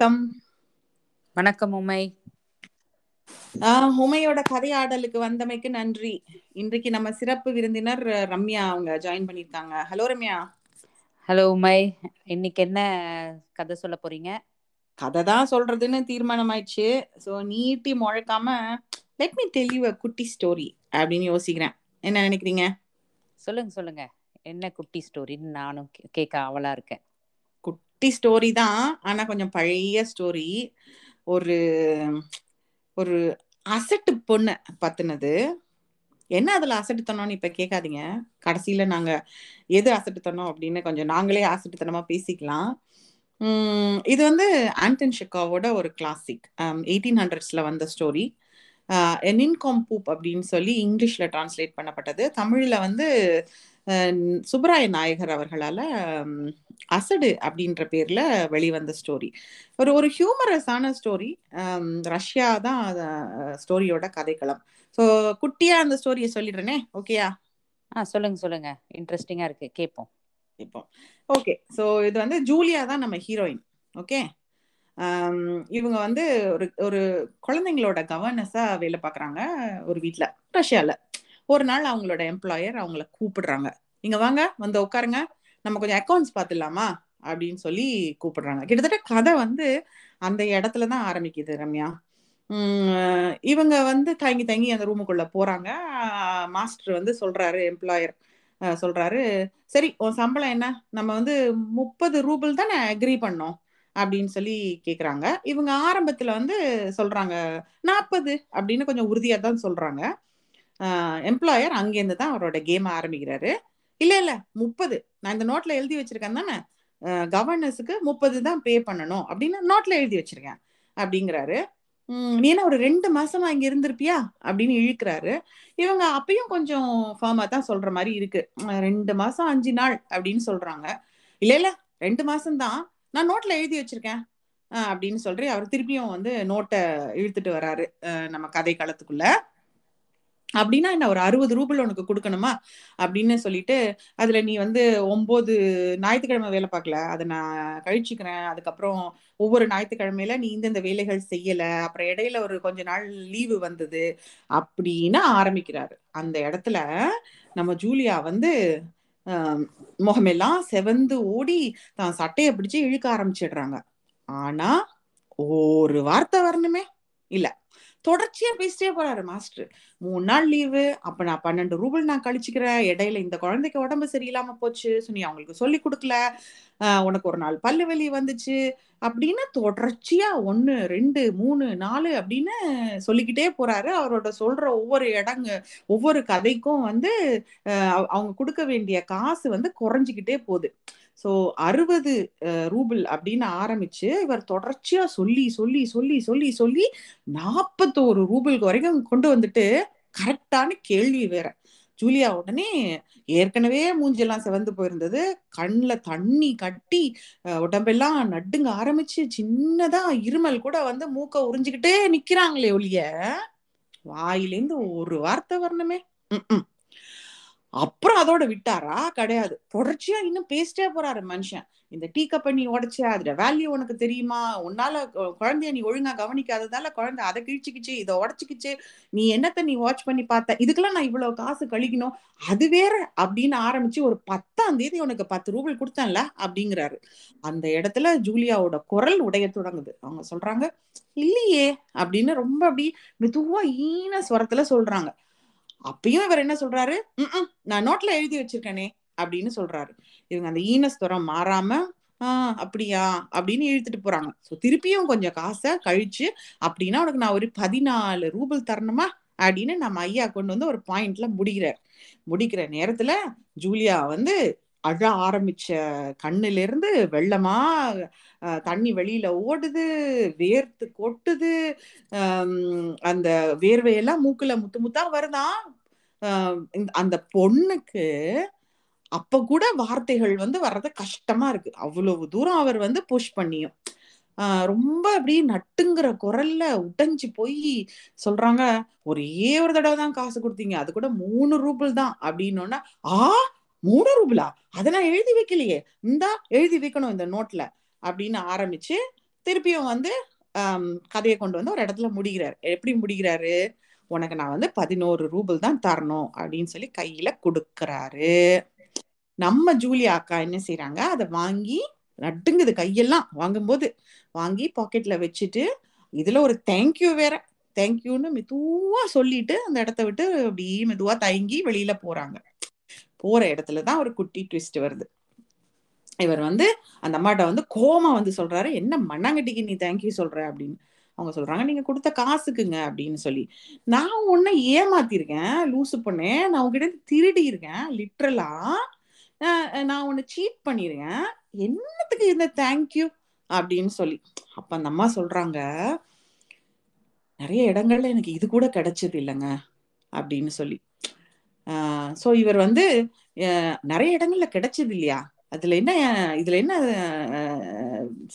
வணக்கம். வணக்கம் உமை. உமையோட கதையாடலுக்கு வந்தமைக்கு நன்றி. இன்றைக்கு நம்ம சிறப்பு விருந்தினர் ரம்யா அவங்க ஜாயின் பண்ணிருக்காங்க ஹலோ ரம்யா. ஹலோ உமை. இன்னைக்கு என்ன கதை சொல்ல போறீங்க? கதை தான் சொல்றதுன்னு தீர்மானம் ஆயிடுச்சு ஸோ நீட்டி முழக்காம லெட் மீ தெளிவ குட்டி ஸ்டோரி அப்படின்னு யோசிக்கிறேன். என்ன நினைக்கிறீங்க? சொல்லுங்க சொல்லுங்க. என்ன குட்டி ஸ்டோரின்னு நானும் கேட்க ஆவலா இருக்கேன். குட்டி ஸ்டோரி தான். ஆனா கொஞ்சம் பழைய ஸ்டோரி ஒரு ஒரு அசட்டு பொண்ணு பத்தினது. என்ன அதுல அசட்டுத்தனம்னு இப்ப கேட்காதீங்க. கடைசியில நாங்க எது அசட்டுத்தனம் அப்படின்னு கொஞ்சம் நாங்களே அசட்டுத்தனமா பேசிக்கலாம். இது வந்து ஆண்டன் ஷிக்காவோட ஒரு கிளாசிக் எயிட்டீன் ஹண்ட்ரட்ஸ்ல வந்த ஸ்டோரி எனின்காம் பூப் அப்படின்னு சொல்லி இங்கிலீஷ்ல டிரான்ஸ்லேட் பண்ணப்பட்டது. தமிழ்ல வந்து சுப்பராய நாயகர் அவர்களால அசடு அப்படின்ற பேர்ல வெளிவந்த ஸ்டோரி ஒரு ஒரு ஹியூமரஸான ஸ்டோரி ரஷ்யா தான் ஸ்டோரியோட கதைக்களம். ஸோ குட்டியா அந்த ஸ்டோரியை சொல்லிடுறேனே ஓகேயா ஆ சொல்லுங்க சொல்லுங்க. இன்ட்ரெஸ்டிங்கா இருக்கு. கேட்போம் இப்போ ஓகே ஸோ இது வந்து ஜூலியா தான் நம்ம ஹீரோயின் ஓகே இவங்க வந்து ஒரு ஒரு குழந்தைங்களோட கவர்னஸா வேலை பார்க்குறாங்க ஒரு வீட்டில் ரஷ்யால. ஒரு நாள் அவங்களோட எம்ப்ளாயர் அவங்கள கூப்பிடுறாங்க. இங்க வாங்க வந்து உட்காருங்க. நம்ம கொஞ்சம் அக்கௌண்ட்ஸ் பார்த்துடலாமா? அப்படின்னு சொல்லி கூப்பிடுறாங்க. கிட்டத்தட்ட கதை வந்து அந்த இடத்துல தான் ஆரம்பிக்குது ரம்யா. இவங்க வந்து தங்கி தங்கி அந்த ரூமுக்குள்ள போறாங்க. மாஸ்டர் வந்து சொல்றாரு எம்ப்ளாயர் சொல்றாரு சரி உன் சம்பளம் என்ன? நம்ம வந்து முப்பது ரூபிள் தானே அக்ரி பண்ணோம்? அப்படின்னு சொல்லி கேக்குறாங்க. இவங்க ஆரம்பத்துல வந்து சொல்றாங்க நாற்பது அப்படின்னு கொஞ்சம் உறுதியா தான் சொல்றாங்க. எம்ப்ளாயர் அங்கேருந்து தான் அவரோட கேம் ஆரம்பிக்கிறாரு. இல்லை இல்லை முப்பது. நான் இந்த நோட்டில் எழுதி வச்சிருக்கேன் தானே? கவர்னஸுக்கு முப்பது தான் பே பண்ணணும் அப்படின்னு நோட்டில் எழுதி வச்சிருக்கேன் அப்படிங்கிறாரு. ஏன்னா நீ என்ன ஒரு ரெண்டு மாசமா இங்க இருந்திருப்பியா? அப்படின்னு இழுக்கிறாரு. இவங்க அப்பயும் கொஞ்சம் ஃபார்மா தான் சொல்ற மாதிரி இருக்கு. ரெண்டு மாசம் அஞ்சு நாள் அப்படின்னு சொல்றாங்க. இல்ல இல்ல ரெண்டு மாசம் தான் நான் நோட்ல எழுதி வச்சிருக்கேன். அப்படின்னு சொல்றேன் அவர் திருப்பியும் வந்து நோட்டை இழுத்துட்டு வராரு நம்ம கதை காலத்துக்குள்ள அப்படின்னா என்ன ஒரு அறுபது ரூபாய் உனக்கு கொடுக்கணுமா? அப்படின்னு சொல்லிட்டு அதுல நீ வந்து ஒன்பது ஞாயிற்றுக்கிழமை வேலை பார்க்கல. அதை நான் கழிச்சுக்கிறேன். அதுக்கப்புறம் ஒவ்வொரு ஞாயிற்றுக்கிழமையில நீ இந்தந்த வேலைகள் செய்யல. அப்புறம் இடையில ஒரு கொஞ்ச நாள் லீவு வந்தது அப்படின்னு ஆரம்பிக்கிறாரு. அந்த இடத்துல நம்ம ஜூலியா வந்து முகமெல்லாம் செவந்து ஓடி தான் சட்டையை பிடிச்சு இழுக்க ஆரம்பிச்சிடுறாங்க. ஆனா ஒரு வார்த்தை வரணுமே? இல்லை. தொடர்ச்சியா பேசிட்டே போறாரு மாஸ்டர். மூணு நாள் லீவு அப்ப நான் பன்னெண்டு ரூபாய் நான் கழிச்சுக்கிறேன். இடையில இந்த குழந்தைக்கு உடம்பு சரியில்லாம போச்சு. ஸோ நீ அவங்களுக்கு சொல்லி கொடுக்கல. உனக்கு ஒரு நாள் பல்லு வலி வந்துச்சு அப்படின்னு தொடர்ச்சியா ஒன்னு ரெண்டு மூணு நாலு அப்படின்னு சொல்லிக்கிட்டே போறாரு. அவரோட சொல்ற ஒவ்வொரு இடங்க ஒவ்வொரு கதைக்கும் வந்து அவங்க கொடுக்க வேண்டிய காசு வந்து குறைஞ்சிக்கிட்டே போகுது. ஸோ அறுபது ரூபிள் அப்படின்னு ஆரம்பிச்சு இவர் தொடர்ச்சியா சொல்லி சொல்லி சொல்லி சொல்லி சொல்லி நாற்பத்தோரு ரூபிள்க்கு வரைக்கும் கொண்டு வந்துட்டு கரெக்டான கேள்வி வேற. ஜூலியா உடனே ஏற்கனவே மூஞ்செல்லாம் சிவந்து போயிருந்தது. கண்ணில் தண்ணி கட்டி உடம்பெல்லாம் நடுங்க ஆரம்பிச்சு சின்னதா இருமல் கூட வந்து மூக்க உறிஞ்சுக்கிட்டே நிக்கிறாங்களே ஒழிய வாயிலேருந்து ஒரு வார்த்தை வரணுமே. அப்புறம் அதோட விட்டாரா? கிடையாது. தொடர்ச்சியா இன்னும் பேசிட்டே போறாரு மனுஷன். இந்த டீ கப்பை நீ உடைச்ச அதோட வேல்யூ உனக்கு தெரியுமா? உன்னால கு- குழந்தைய நீ ஒழுங்கா கவனிக்காததால குழந்தை அதை கிழிச்சுக்கிச்சு இதை உடச்சிக்கிச்சு. நீ என்னத்த நீ வாட்ச் பண்ணி பார்த்த? இதுக்கெல்லாம் நான் இவ்வளவு காசு கழிக்கணும். அது வேற அப்படின்னு ஆரம்பிச்சு ஒரு பத்தாம் தேதி உனக்கு பத்து ரூபாய் கொடுத்தேன்ல அப்படிங்கிறாரு. அந்த இடத்துல ஜூலியாவோட குரல் உடைய தொடங்குது. அவங்க சொல்றாங்க இல்லையே அப்படின்னு ரொம்ப அப்படி மெதுவா ஈன ஸ்வரத்துல சொல்றாங்க. அப்பயும் இவர் என்ன சொல்றாரு? நான் நோட்ல எழுதி வச்சிருக்கேனே அப்படின்னு சொல்றாரு. இவங்க அந்த ஈனஸ்வரம் மாறாம ஆஹ் அப்படியா? அப்படின்னு இழுத்துட்டு போறாங்க. சோ திருப்பியும் கொஞ்சம் காசை கழிச்சு அப்படின்னா உனக்கு நான் ஒரு பதினாலு ரூபல் தரணுமா? அப்படின்னு நம்ம ஐயா கொண்டு வந்து ஒரு பாயிண்ட்ல முடிக்கிறார். முடிக்கிற நேரத்துல ஜூலியா வந்து அழ ஆரம்பிச்ச கண்ணுல இருந்து வெள்ளமா தண்ணி வெளியில ஓடுது வேர்த்து கொட்டுது அந்த வேர்வையெல்லாம் மூக்குல முத்து முத்தா வருதான் இந்த- அந்த பொண்ணுக்கு அப்ப கூட வார்த்தைகள் வந்து வர்றது கஷ்டமா இருக்கு. அவ்வளவு தூரம் அவர் வந்து புஷ் பண்ணியும். ரொம்ப அப்படியே நட்டுங்கிற குரல்ல உடைஞ்சு போய் சொல்றாங்க ஒரே ஒரு தடவை தான் காசு கொடுத்தீங்க. அது கூட மூணு ரூபல் தான். அப்படின்னோன்னா ஆ மூணு ரூபிளா அதை நான் எழுதி வைக்கலையே. இந்தா எழுதி வைக்கணும் இந்த நோட்ல. அப்படின்னு ஆரம்பிச்சு திருப்பியும் வந்து கதையை கொண்டு வந்து ஒரு இடத்துல முடிகிறார் எப்படி முடிகிறாரு உனக்கு நான் வந்து பதினோரு ரூபல் தான் தரணும் அப்படின்னு சொல்லி கையில கொடுக்கறாரு. நம்ம ஜூலியா அக்கா என்ன செய்யறாங்க அதை வாங்கி நட்டுங்குது கையெல்லாம். வாங்கும்போது வாங்கி பாக்கெட்ல வச்சுட்டு இதுல ஒரு தேங்க்யூ வேற. தேங்க்யூன்னு மெதுவா சொல்லிட்டு அந்த இடத்த விட்டு அப்படியே மெதுவா தயங்கி வெளியில போறாங்க. போற இடத்துல தான் ஒரு குட்டி ட்விஸ்ட் வருது. இவர் வந்து அந்த அம்மாட்ட வந்து கோமா வந்து சொல்றாரு என்ன மண்ணாங்கட்டிக்கு நீ தேங்க்யூ சொல்ற? அப்படின்னு. அவங்க சொல்றாங்க நீங்க கொடுத்த காசுக்குங்க அப்படின்னு சொல்லி. நான் உன்னை ஏமாத்திருக்கேன் லூசு பண்ணேன் நான் உங்ககிட்ட திருடி இருக்கேன் லிட்ரலா நான் உன்னை சீட் பண்ணிருக்கேன் என்னத்துக்கு இந்த தேங்க்யூ அப்படின்னு சொல்லி. அப்ப அந்த அம்மா சொல்றாங்க நிறைய இடங்கள்ல எனக்கு இது கூட கிடைச்சது இல்லைங்க அப்படின்னு சொல்லி. ஸோ இவர் வந்து நிறைய இடங்கள்ல கிடைச்சது இல்லையா? அதுல என்ன இதுல என்ன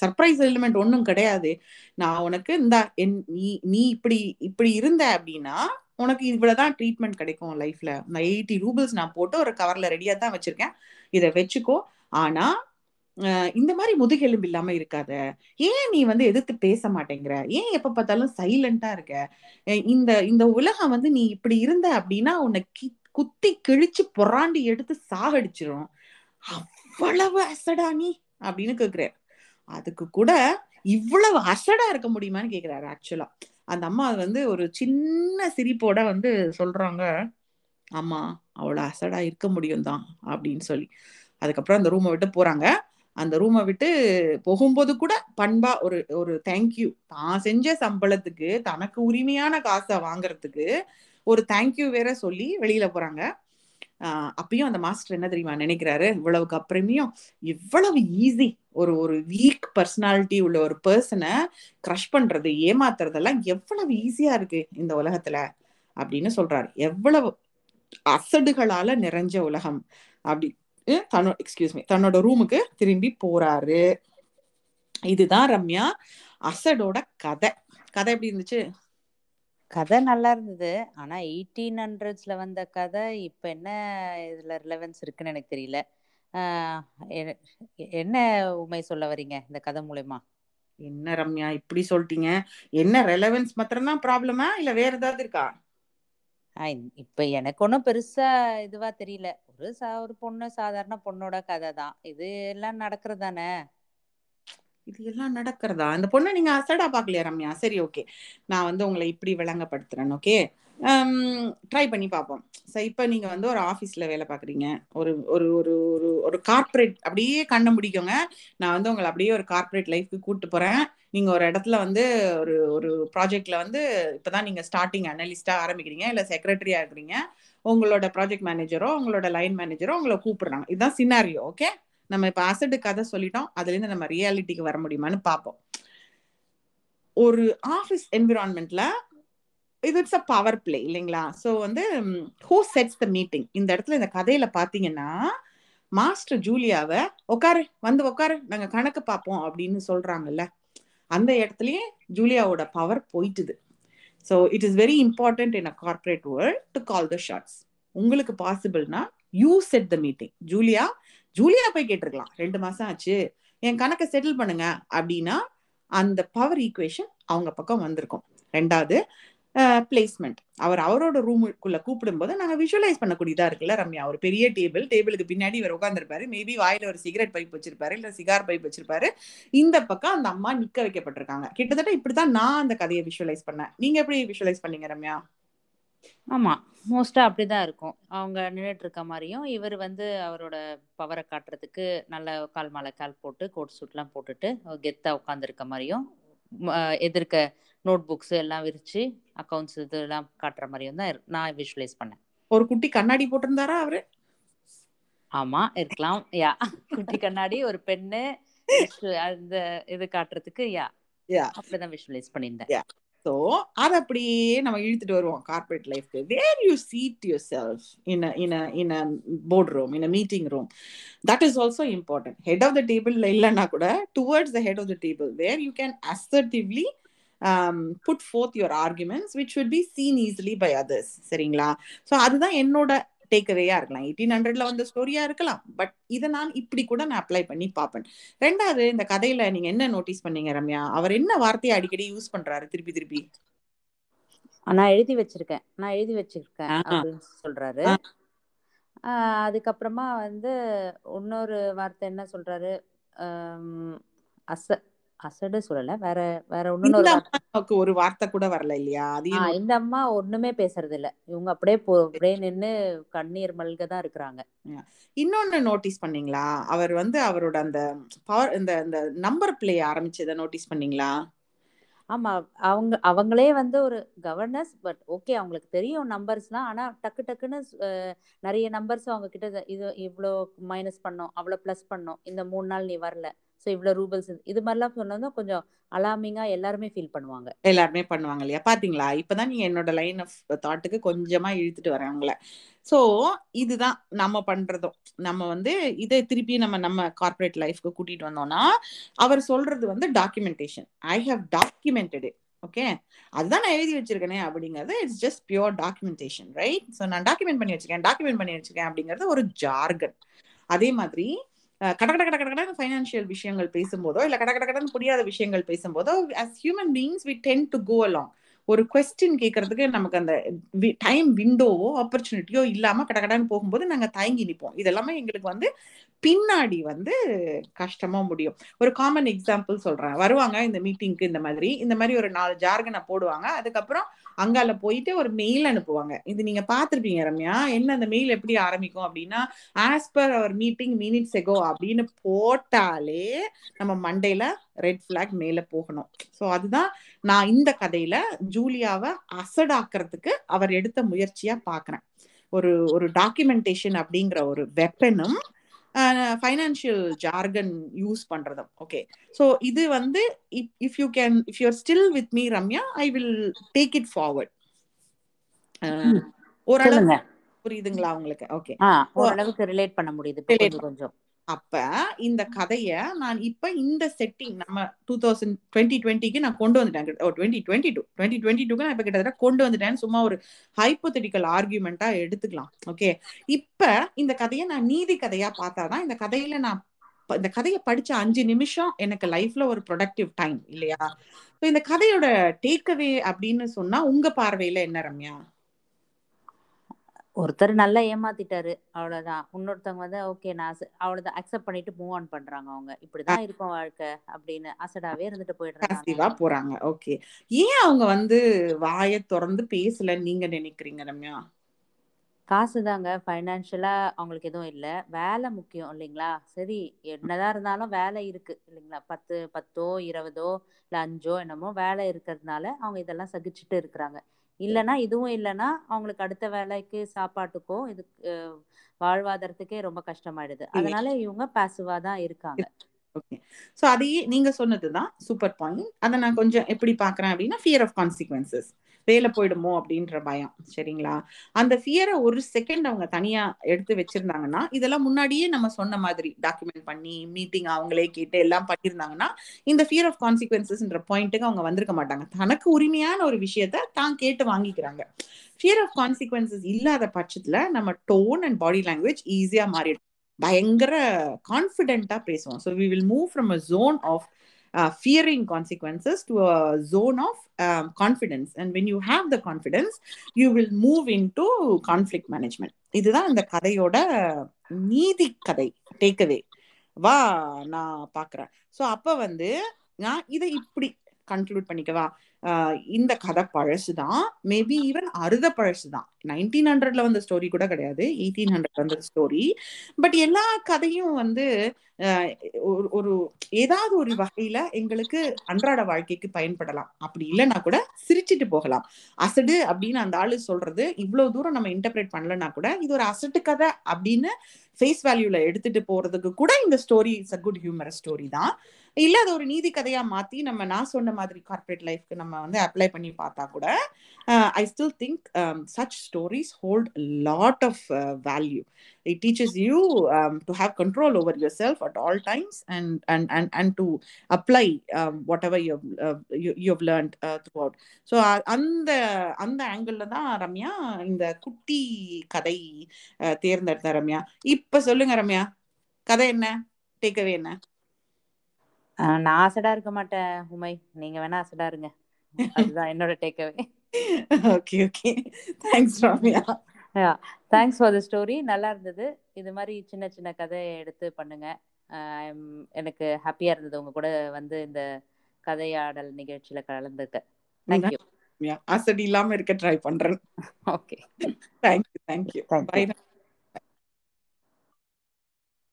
சர்ப்ரைஸ் எலிமெண்ட் ஒன்றும் கிடையாது. நான் உனக்கு இந்த நீ நீ இப்படி இப்படி இருந்த அப்படின்னா உனக்கு இவ்வளவுதான் ட்ரீட்மெண்ட் கிடைக்கும் லைஃப்ல நான் எயிட்டி ரூபிள்ஸ் நான் போட்டு ஒரு கவர்ல ரெடியா தான் வச்சிருக்கேன். இதை வச்சுக்கோ. ஆனா இந்த மாதிரி முதுகெலும்பு இல்லாம இருக்காத. ஏன் நீ வந்து எதிர்த்து பேச மாட்டேங்கிற? ஏன் எப்ப பார்த்தாலும் சைலண்டா இருக்க? இந்த இந்த உலகம் வந்து நீ இப்படி இருந்த அப்படின்னா உன்னை கி- குத்தி கிழிச்சு பொறாண்டி எடுத்து சாகடிச்சிரும். அவ்வளவு அசடா நீ? அப்படின்னு கேக்குறாரு. அதுக்கு கூட இவ்வளவு அசடா இருக்க முடியுமான்னு கேக்குறாரு ஆக்சுவலா அந்த அம்மா வந்து ஒரு சின்ன சிரிப்போட வந்து சொல்றாங்க ஆமா அவ்வளவு அசடா இருக்க முடியும் தான் அப்படின்னு சொல்லி. அதுக்கப்புறம் அந்த ரூமை விட்டு போறாங்க. அந்த ரூமை விட்டு போகும்போது கூட பண்பா ஒரு ஒரு தேங்க்யூ தான் செஞ்ச சம்பளத்துக்கு தனக்கு உரிமையான காசை வாங்குறதுக்கு ஒரு தேங்க்யூ வேற சொல்லி வெளியில போறாங்க. அப்பயும் அந்த மாஸ்டர் என்ன தெரியுமா நினைக்கிறாரு? இவ்வளவுக்கு அப்புறமையும் இவ்வளவு ஈஸி ஒரு ஒரு வீக் பர்சனாலிட்டி உள்ள ஒரு பர்சனை க்ரஷ் பண்றது ஏமாத்துறதெல்லாம் எவ்வளவு ஈஸியா இருக்கு இந்த உலகத்துல அப்படின்னு சொல்றாரு. எவ்வளவு அசடுகளால நிறைஞ்ச உலகம். அப்படி தன்னோட எக்ஸ்கியூஸ் மீ தன்னோட ரூமுக்கு திரும்பி போறாரு. இதுதான் ரம்யா அசடோட கதை. கதை எப்படி இருந்துச்சு? கதை நல்லா இருந்தது. ஆனா எயிட்டீன் ஹண்ட்ரட்ஸ்ல வந்த கதை இப்ப என்ன இதுல ரிலவன்ஸ் இருக்குன்னு எனக்கு தெரியல. ஆஹ் எ- என்ன உண்மை சொல்ல வரீங்க இந்த கதை மூலயமா? என்ன ரம்யா இப்படி சொல்லிட்டீங்க. என்ன ரெலவென்ஸ் மாத்திரம்தான் ப்ராப்ளமா இல்ல வேற ஏதாவது இருக்கா? இப்ப எனக்கு ஒன்றும் பெருசா இதுவா தெரியல. ஒரு சா ஒரு பொண்ணு சாதாரண பொண்ணோட கதை தான். இது எல்லாம் நடக்கிறது தானே? இது எல்லாம் நடக்கிறதா? அந்த பொண்ணை நீங்க அசடா பாக்கலையா ரம்யா? சரி ஓகே. நான் வந்து உங்களை இப்படி விளங்கப்படுத்துறேன் ஓகே? ட்ரை பண்ணி பார்ப்போம் சரி இப்போ நீங்க வந்து ஒரு ஆஃபீஸ்ல வேலை பார்க்குறீங்க ஒரு ஒரு ஒரு ஒரு ஒரு கார்ப்பரேட் அப்படியே கண்ணை முடிக்கோங்க. நான் வந்து உங்களை அப்படியே ஒரு கார்ப்பரேட் லைஃப்க்கு கூட்டு போறேன். நீங்க ஒரு இடத்துல வந்து ஒரு ஒரு ப்ராஜெக்ட்ல வந்து இப்பதான் நீங்க ஸ்டார்டிங் அனலிஸ்டா ஆரம்பிக்கிறீங்க இல்ல செக்ரட்டரியா இருக்கிறீங்க. உங்களோட ப்ராஜெக்ட் மேனேஜரோ உங்களோட லைன் மேனேஜரோ உங்களை கூப்பிடுறாங்க. இதுதான் சினாரியோ ஓகே நம்ம இப்ப அசடு கதை சொல்லிட்டோம். அதுல இருந்து நம்ம ரியாலிட்டிக்கு வர முடியுமான்னு பார்ப்போம். ஒரு ஆஃபீஸ் என்விரான்மெண்ட்ல இது இட்ஸ் அ பவர் பிளே இல்லைங்களா? ஸோ வந்து ஹூ செட்ஸ் த மீட்டிங் இந்த இடத்துல இந்த கதையில பாத்தீங்கன்னா மாஸ்டர் ஜூலியாவை உட்காரு வந்து உட்காரு நாங்க கணக்கு பார்ப்போம் அப்படின்னு சொல்றாங்கல்ல. அந்த இடத்துலயே ஜூலியாவோட பவர் போயிட்டுது. So it is very important in a corporate world to call the shots உங்களுக்கு பாசிபிள்னா you set the meeting Julia Julia போய் கேட்டிருக்கலாம். ரெண்டு மாசம் ஆச்சு. என் கணக்கை செட்டில் பண்ணுங்க அப்படின்னா அந்த பவர் ஈக்குவேஷன் அவங்க பக்கம் வந்திருக்கும். ரெண்டாவது பிளேஸ்மெண்ட் அவர் அவரோட ரூமுக்குள்ள கூப்பிடும்போது நாங்க விஷுவலைஸ் பண்ணக்கூடியதா இருக்குல்ல ரம்யா? ஒரு பெரிய டேபிள் டேபிளுக்கு பின்னாடி இவர் உட்காந்துருப்பாரு மேபி வாயில ஒரு சிகரெட் பைப் வச்சிருப்பாரு இல்ல சிகார் பைப் வச்சிருப்பாரு. இந்த பக்கம் அந்த அம்மா நிக்க வைக்கப்பட்டிருக்காங்க. கிட்டத்தட்ட இப்படிதான் நான் அந்த கதையை விஷுவலைஸ் பண்ணேன். நீங்க எப்படி விஷுவலைஸ் பண்ணீங்க ரம்யா? ஆமா. மோஸ்டா அப்படிதான் இருக்கும். அவங்க நின்றுட்டு இருக்க மாதிரியும் இவர் வந்து அவரோட பவரை காட்டுறதுக்கு நல்ல கால் மாலை கால் போட்டு கோட் சூட்லாம் போட்டுட்டு கெத்தா உட்காந்துருக்க மாதிரியும் எதிர்க்க நோட் புக்ஸ் எல்லாம் விரிச்சு அக்கௌண்ட்ஸ் இதெல்லாம் காட்டுற மாதிரியும் தான் நான் விஷுவலைஸ் பண்ணேன். ஒரு குட்டி கண்ணாடி போட்டிருந்தாரா அவரு? ஆமா இருக்கலாம். யா. குட்டி கண்ணாடி ஒரு பெண்ணு அந்த இது காட்டுறதுக்கு யா. அப்படிதான் விஷுவலைஸ் பண்ணியிருந்தேன். ஸோ அதை அப்படியே நம்ம இழுத்துட்டு வருவோம் கார்பரேட் லைஃப்க்கு where you seat yourself in in in a board room in a meeting room that is also important head of the table இல்லைன்னா கூட towards the head of the table where you can assertively put forth your arguments which would be seen easily by others சரிங்களா? So அதுதான் என்னோட take அவேயா இருக்கலாம் eighteen ஹண்ட்ரட்ல வந்த ஸ்டோரியா இருக்கலாம். But இதை நான் இப்படி கூட நான் அப்ளை பண்ணி பார்ப்பேன். ரெண்டாவது இந்த கதையில நீங்க என்ன நோட்டீஸ் பண்ணீங்க ரம்யா? அவர் என்ன வார்த்தையை அடிக்கடி யூஸ் பண்றாரு திருப்பி திருப்பி? நான் எழுதி வச்சிருக்கேன். நான் எழுதி வச்சிருக்கேன். அப்படின்னு சொல்றாரு. அதுக்கப்புறமா வந்து இன்னொரு வார்த்தை என்ன சொல்றாரு? அச அசடு சொல்லல. வேற வேற அம்மாவுக்கு ஒரு வார்த்தை கூட வரல இல்லையா? இந்த அம்மா ஒண்ணுமே பேசுறது இல்ல இவங்க அப்படியே போ அப்படியே நின்னு கண்ணீர் மல்க தான் இருக்கிறாங்க. இன்னொன்னு நோட்டீஸ் பண்ணீங்களா? அவர் வந்து அவரோட அந்த பவர் இந்த இந்த நம்பர் பிளே ஆரம்பிச்சதை நோட்டீஸ் பண்ணீங்களா? ஆமா. அவங்க அவங்களே வந்து ஒரு கவர்னர்ஸ் பட் ஓகே அவங்களுக்கு தெரியும் நம்பர்ஸ்லாம் ஆனா டக்கு டக்குன்னு நிறைய நம்பர்ஸ் அவங்க கிட்ட இது- இது இவ்வளோ மைனஸ் பண்ணோம் அவ்வளோ ப்ளஸ் பண்ணோம். இந்த மூணு நாள் நீ வரல. ஸோ இவ்வளோ ரூபல்ஸ் இது மாதிரிலாம் சொன்னதும் கொஞ்சம் அலாமிங்காக எல்லாருமே ஃபீல் பண்ணுவாங்க. எல்லாருமே பண்ணுவாங்க இல்லையா? பார்த்தீங்களா இப்போ தான் நீங்கள் என்னோட லைன் ஆஃப் தாட்டுக்கு கொஞ்சமாக இழுத்துட்டு வரேன் உங்களை. ஸோ இதுதான் நம்ம பண்ணுறதும் நம்ம வந்து இதை திருப்பி நம்ம நம்ம கார்ப்பரேட் லைஃப்க்கு கூட்டிகிட்டு வந்தோம்னா அவர் சொல்கிறது வந்து documentation I have documented okay அதுதான் நான் எழுதி வச்சிருக்கேனே அப்படிங்கிறது it's just pure documentation right so நான் டாக்குமெண்ட் பண்ணி வச்சிருக்கேன் டாக்குமெண்ட் பண்ணி வச்சிருக்கேன் அப்படிங்கிறது ஒரு ஜார்கன் அதே மாதிரி கட கட கட கட கடன்னு ஃபைனான்ஷியல் விஷயங்கள் பேசும்போதோ இல்லை கட கட கடன்னு புரியாத விஷயங்கள் பேசும்போதோ as human beings we tend to go along ஒரு கொஸ்டின் கேட்கறதுக்கு நமக்கு அந்த டைம் விண்டோவோ ஆப்பர்ச்சுனிட்டியோ இல்லாம கடகடன்னு போகும்போது நாங்க தயங்கி நிற்போம் இதெல்லாமே எங்களுக்கு வந்து பின்னாடி வந்து கஷ்டமா முடியும். ஒரு காமன் எக்ஸாம்பிள் சொல்றேன். வருவாங்க இந்த மீட்டிங்க்கு இந்த மாதிரி. இந்த மாதிரி ஒரு நாலு ஜார்கனை போடுவாங்க. அதுக்கப்புறம் அங்கால போயிட்டு ஒரு மெயில் அனுப்புவாங்க. இது நீங்க பாத்திருப்பீங்க ரம்யா. என்ன அந்த மெயில் எப்படி ஆரம்பிக்கும் அப்படின்னா as per our meeting minutes echo அப்படின்னு போட்டாலே நம்ம மண்டேல ரெட் ஃபிளாக் மேல போகணும். சோ அதுதான் நான் இந்த கதையில ஜூலியாவை அசடாக்குறதுக்கு அவர் எடுத்த முயற்சியா பாக்குறேன் ஒரு ஒரு டாக்குமெண்டேஷன் அப்படிங்கிற ஒரு வெப்பனும் ஃபைனான்சியல் ஜார்கன் யூஸ் பண்றதும். ஓகே ஸோ இது வந்து if you can if you're still with me Ramya I will take it forward. ஓரளவு புரியுதுங்களா உங்களுக்கு? ஓகே ஓரளவுக்கு ரிலேட் பண்ண முடியுது. கொஞ்சம். அப்ப இந்த கதைய நான் இப்ப இந்த செட்டிங் நம்ம டூ தௌசண்ட் டுவெண்ட்டி டுவெண்ட்டிக்கு நான் கொண்டு வந்துட்டேன். Twenty twenty two twenty twenty டூக்கு நான் இப்ப கிட்டத்தட்ட கொண்டு வந்துட்டேன் சும்மா ஒரு ஹைப்போதெட்டிக்கல் ஆர்கியூமெண்டா எடுத்துக்கலாம். ஓகே இப்ப இந்த கதையை நான் நீதி கதையா பார்த்தாதான் இந்த கதையில நான் இந்த கதையை படிச்ச அஞ்சு நிமிஷம் எனக்கு லைஃப்ல ஒரு ப்ரொடக்டிவ் டைம் இல்லையா? இந்த கதையோட டேக்அவே அப்படின்னு சொன்னா உங்க பார்வையில என்ன ரம்யா? ஒருத்தர் நல்லா ஏமாத்திட்டாரு அவ்வளவுதான். இன்னொருத்தவங்க வந்து ஓகே நான் அவ்வளவுதான். அக்செப்ட் பண்ணிட்டு மூவ் ஆன் பண்றாங்க அவங்க. இப்படிதான் இருக்கும் வாழ்க்கை அப்படின்னு அசடாவே இருந்துட்டு போயிடுறாங்க. போறாங்க. ஓகே. ஏன் அவங்க வந்து வாயை திறந்து பேசலன்னு நீங்க நினைக்கிறீங்க ரம்யா? காசு தாங்க ஃபைனான்ஷியலா அவங்களுக்கு எதுவும் இல்ல. வேலை முக்கியம் இல்லைங்களா? சரி என்னதான் இருந்தாலும் வேலை இருக்கு இல்லைங்களா? பத்து பத்தோ இருபதோ இல்ல அஞ்சோ என்னமோ வேலை இருக்கிறதுனால அவங்க இதெல்லாம் சகிச்சுட்டு இருக்கிறாங்க. இல்லைன்னா இதுவும் இல்லைன்னா அவங்களுக்கு அடுத்த வேலைக்கு சாப்பாட்டுக்கோ இதுக்கு அஹ், வாழ்வாதாரத்துக்கே ரொம்ப கஷ்டமாயிடுது. அதனால இவங்க பாசிவா தான் இருக்காங்க. ஓகே ஸோ அதையே நீங்க சொன்னதுதான் சூப்பர் பாயிண்ட் அதை நான் கொஞ்சம் எப்படி பாக்குறேன் அப்படின்னா ஃபியர் ஆஃப் கான்சிக்வன்சஸ் வேலை போயிடுமோ அப்படின்ற பயம் சரிங்களா? அந்த ஃபியரை ஒரு செகண்ட் அவங்க தனியா எடுத்து வச்சிருந்தாங்கன்னா இதெல்லாம் முன்னாடியே நம்ம சொன்ன மாதிரி டாக்குமெண்ட் பண்ணி மீட்டிங் அவங்களே கேட்டு எல்லாம் பண்ணியிருந்தாங்கன்னா இந்த ஃபியர் ஆஃப் கான்சிக்வன்சஸ்ன்ற பாயிண்ட்டுக்கு அவங்க வந்திருக்க மாட்டாங்க. தனக்கு உரிமையான ஒரு விஷயத்த தான் கேட்டு வாங்கிக்கிறாங்க. ஃபியர் ஆஃப் கான்சிக்வன்சஸ் இல்லாத பட்சத்துல நம்ம டோன் அண்ட் பாடி லாங்குவேஜ் ஈஸியா மாறிடும். பயங்கர கான்ஃபிடென்ட்டாக பேசுவோம் so we will move from a zone of fearing consequences to a zone of confidence and when you have the confidence you will move into conflict management இதுதான் அந்த கதையோட நீதி கதை டேக்அவே வா நான் பார்க்குறேன் ஸோ அப்போ வந்து நான் இதை இப்படி கன்க்ளூட் பண்ணிக்கவா இந்த கதை பழசுதான். மேபி ஈவன் அறுத பழசுதான். நைன்டீன் ஹண்ட்ரட்ல வந்த ஸ்டோரி கூட கிடையாது. எயிட்டீன் ஹண்ட்ரட் வந்த ஸ்டோரி பட் எல்லா கதையும் வந்து ஆஹ் ஒரு- ஏதாவது ஒரு வகையில எங்களுக்கு அன்றாட வாழ்க்கைக்கு பயன்படலாம். அப்படி இல்லைன்னா கூட சிரிச்சிட்டு போகலாம். அசடு அப்படின்னு அந்த ஆளு சொல்றது இவ்வளவு தூரம் நம்ம இன்டர்பிரேட் பண்ணலன்னா கூட இது ஒரு அசட்டு கதை அப்படின்னு ஃபேஸ் வேல்யூல எடுத்துட்டு போறதுக்கு கூட இந்த story it's a good humour story தான். இல்ல அது ஒரு நீதி கதையா மாத்தி நம்ம நான் சொன்ன மாதிரி கார்பரேட் லைஃப்க்கு நம்ம வந்து அப்ளை பண்ணி பார்த்தா கூட I still think such stories hold lot of value it teaches you to have control over yourself at all times and and and and to apply whatever you you learnt throughout so அந்த அந்த ஆங்கிளில் தான் ரம்யா இந்த குட்டி கதை தேர்ந்தெடுத்த ரம்யா இப்போ சொல்லுங்க ரம்யா கதை என்ன டேக்கவே என்ன நான் அசடா இருக்க மாட்டேன் உமை நீங்க வேணா அசடா இருங்க அதுதான் என்னோட takeaway okay okay thanks Ramya thanks for the story நல்லா இருந்தது. இது மாதிரி சின்ன சின்ன கதையை எடுத்து பண்ணுங்க. I'm- எனக்கு ஹாப்பியா இருந்தது உங்க கூட வந்து இந்த கதையாடல் நிகழ்ச்சியில கலந்துக்க. தேங்க்யூ அசடி இல்லாம இருக்க ட்ரை பண்றேன். Okay thank you thank you Thank you. Bye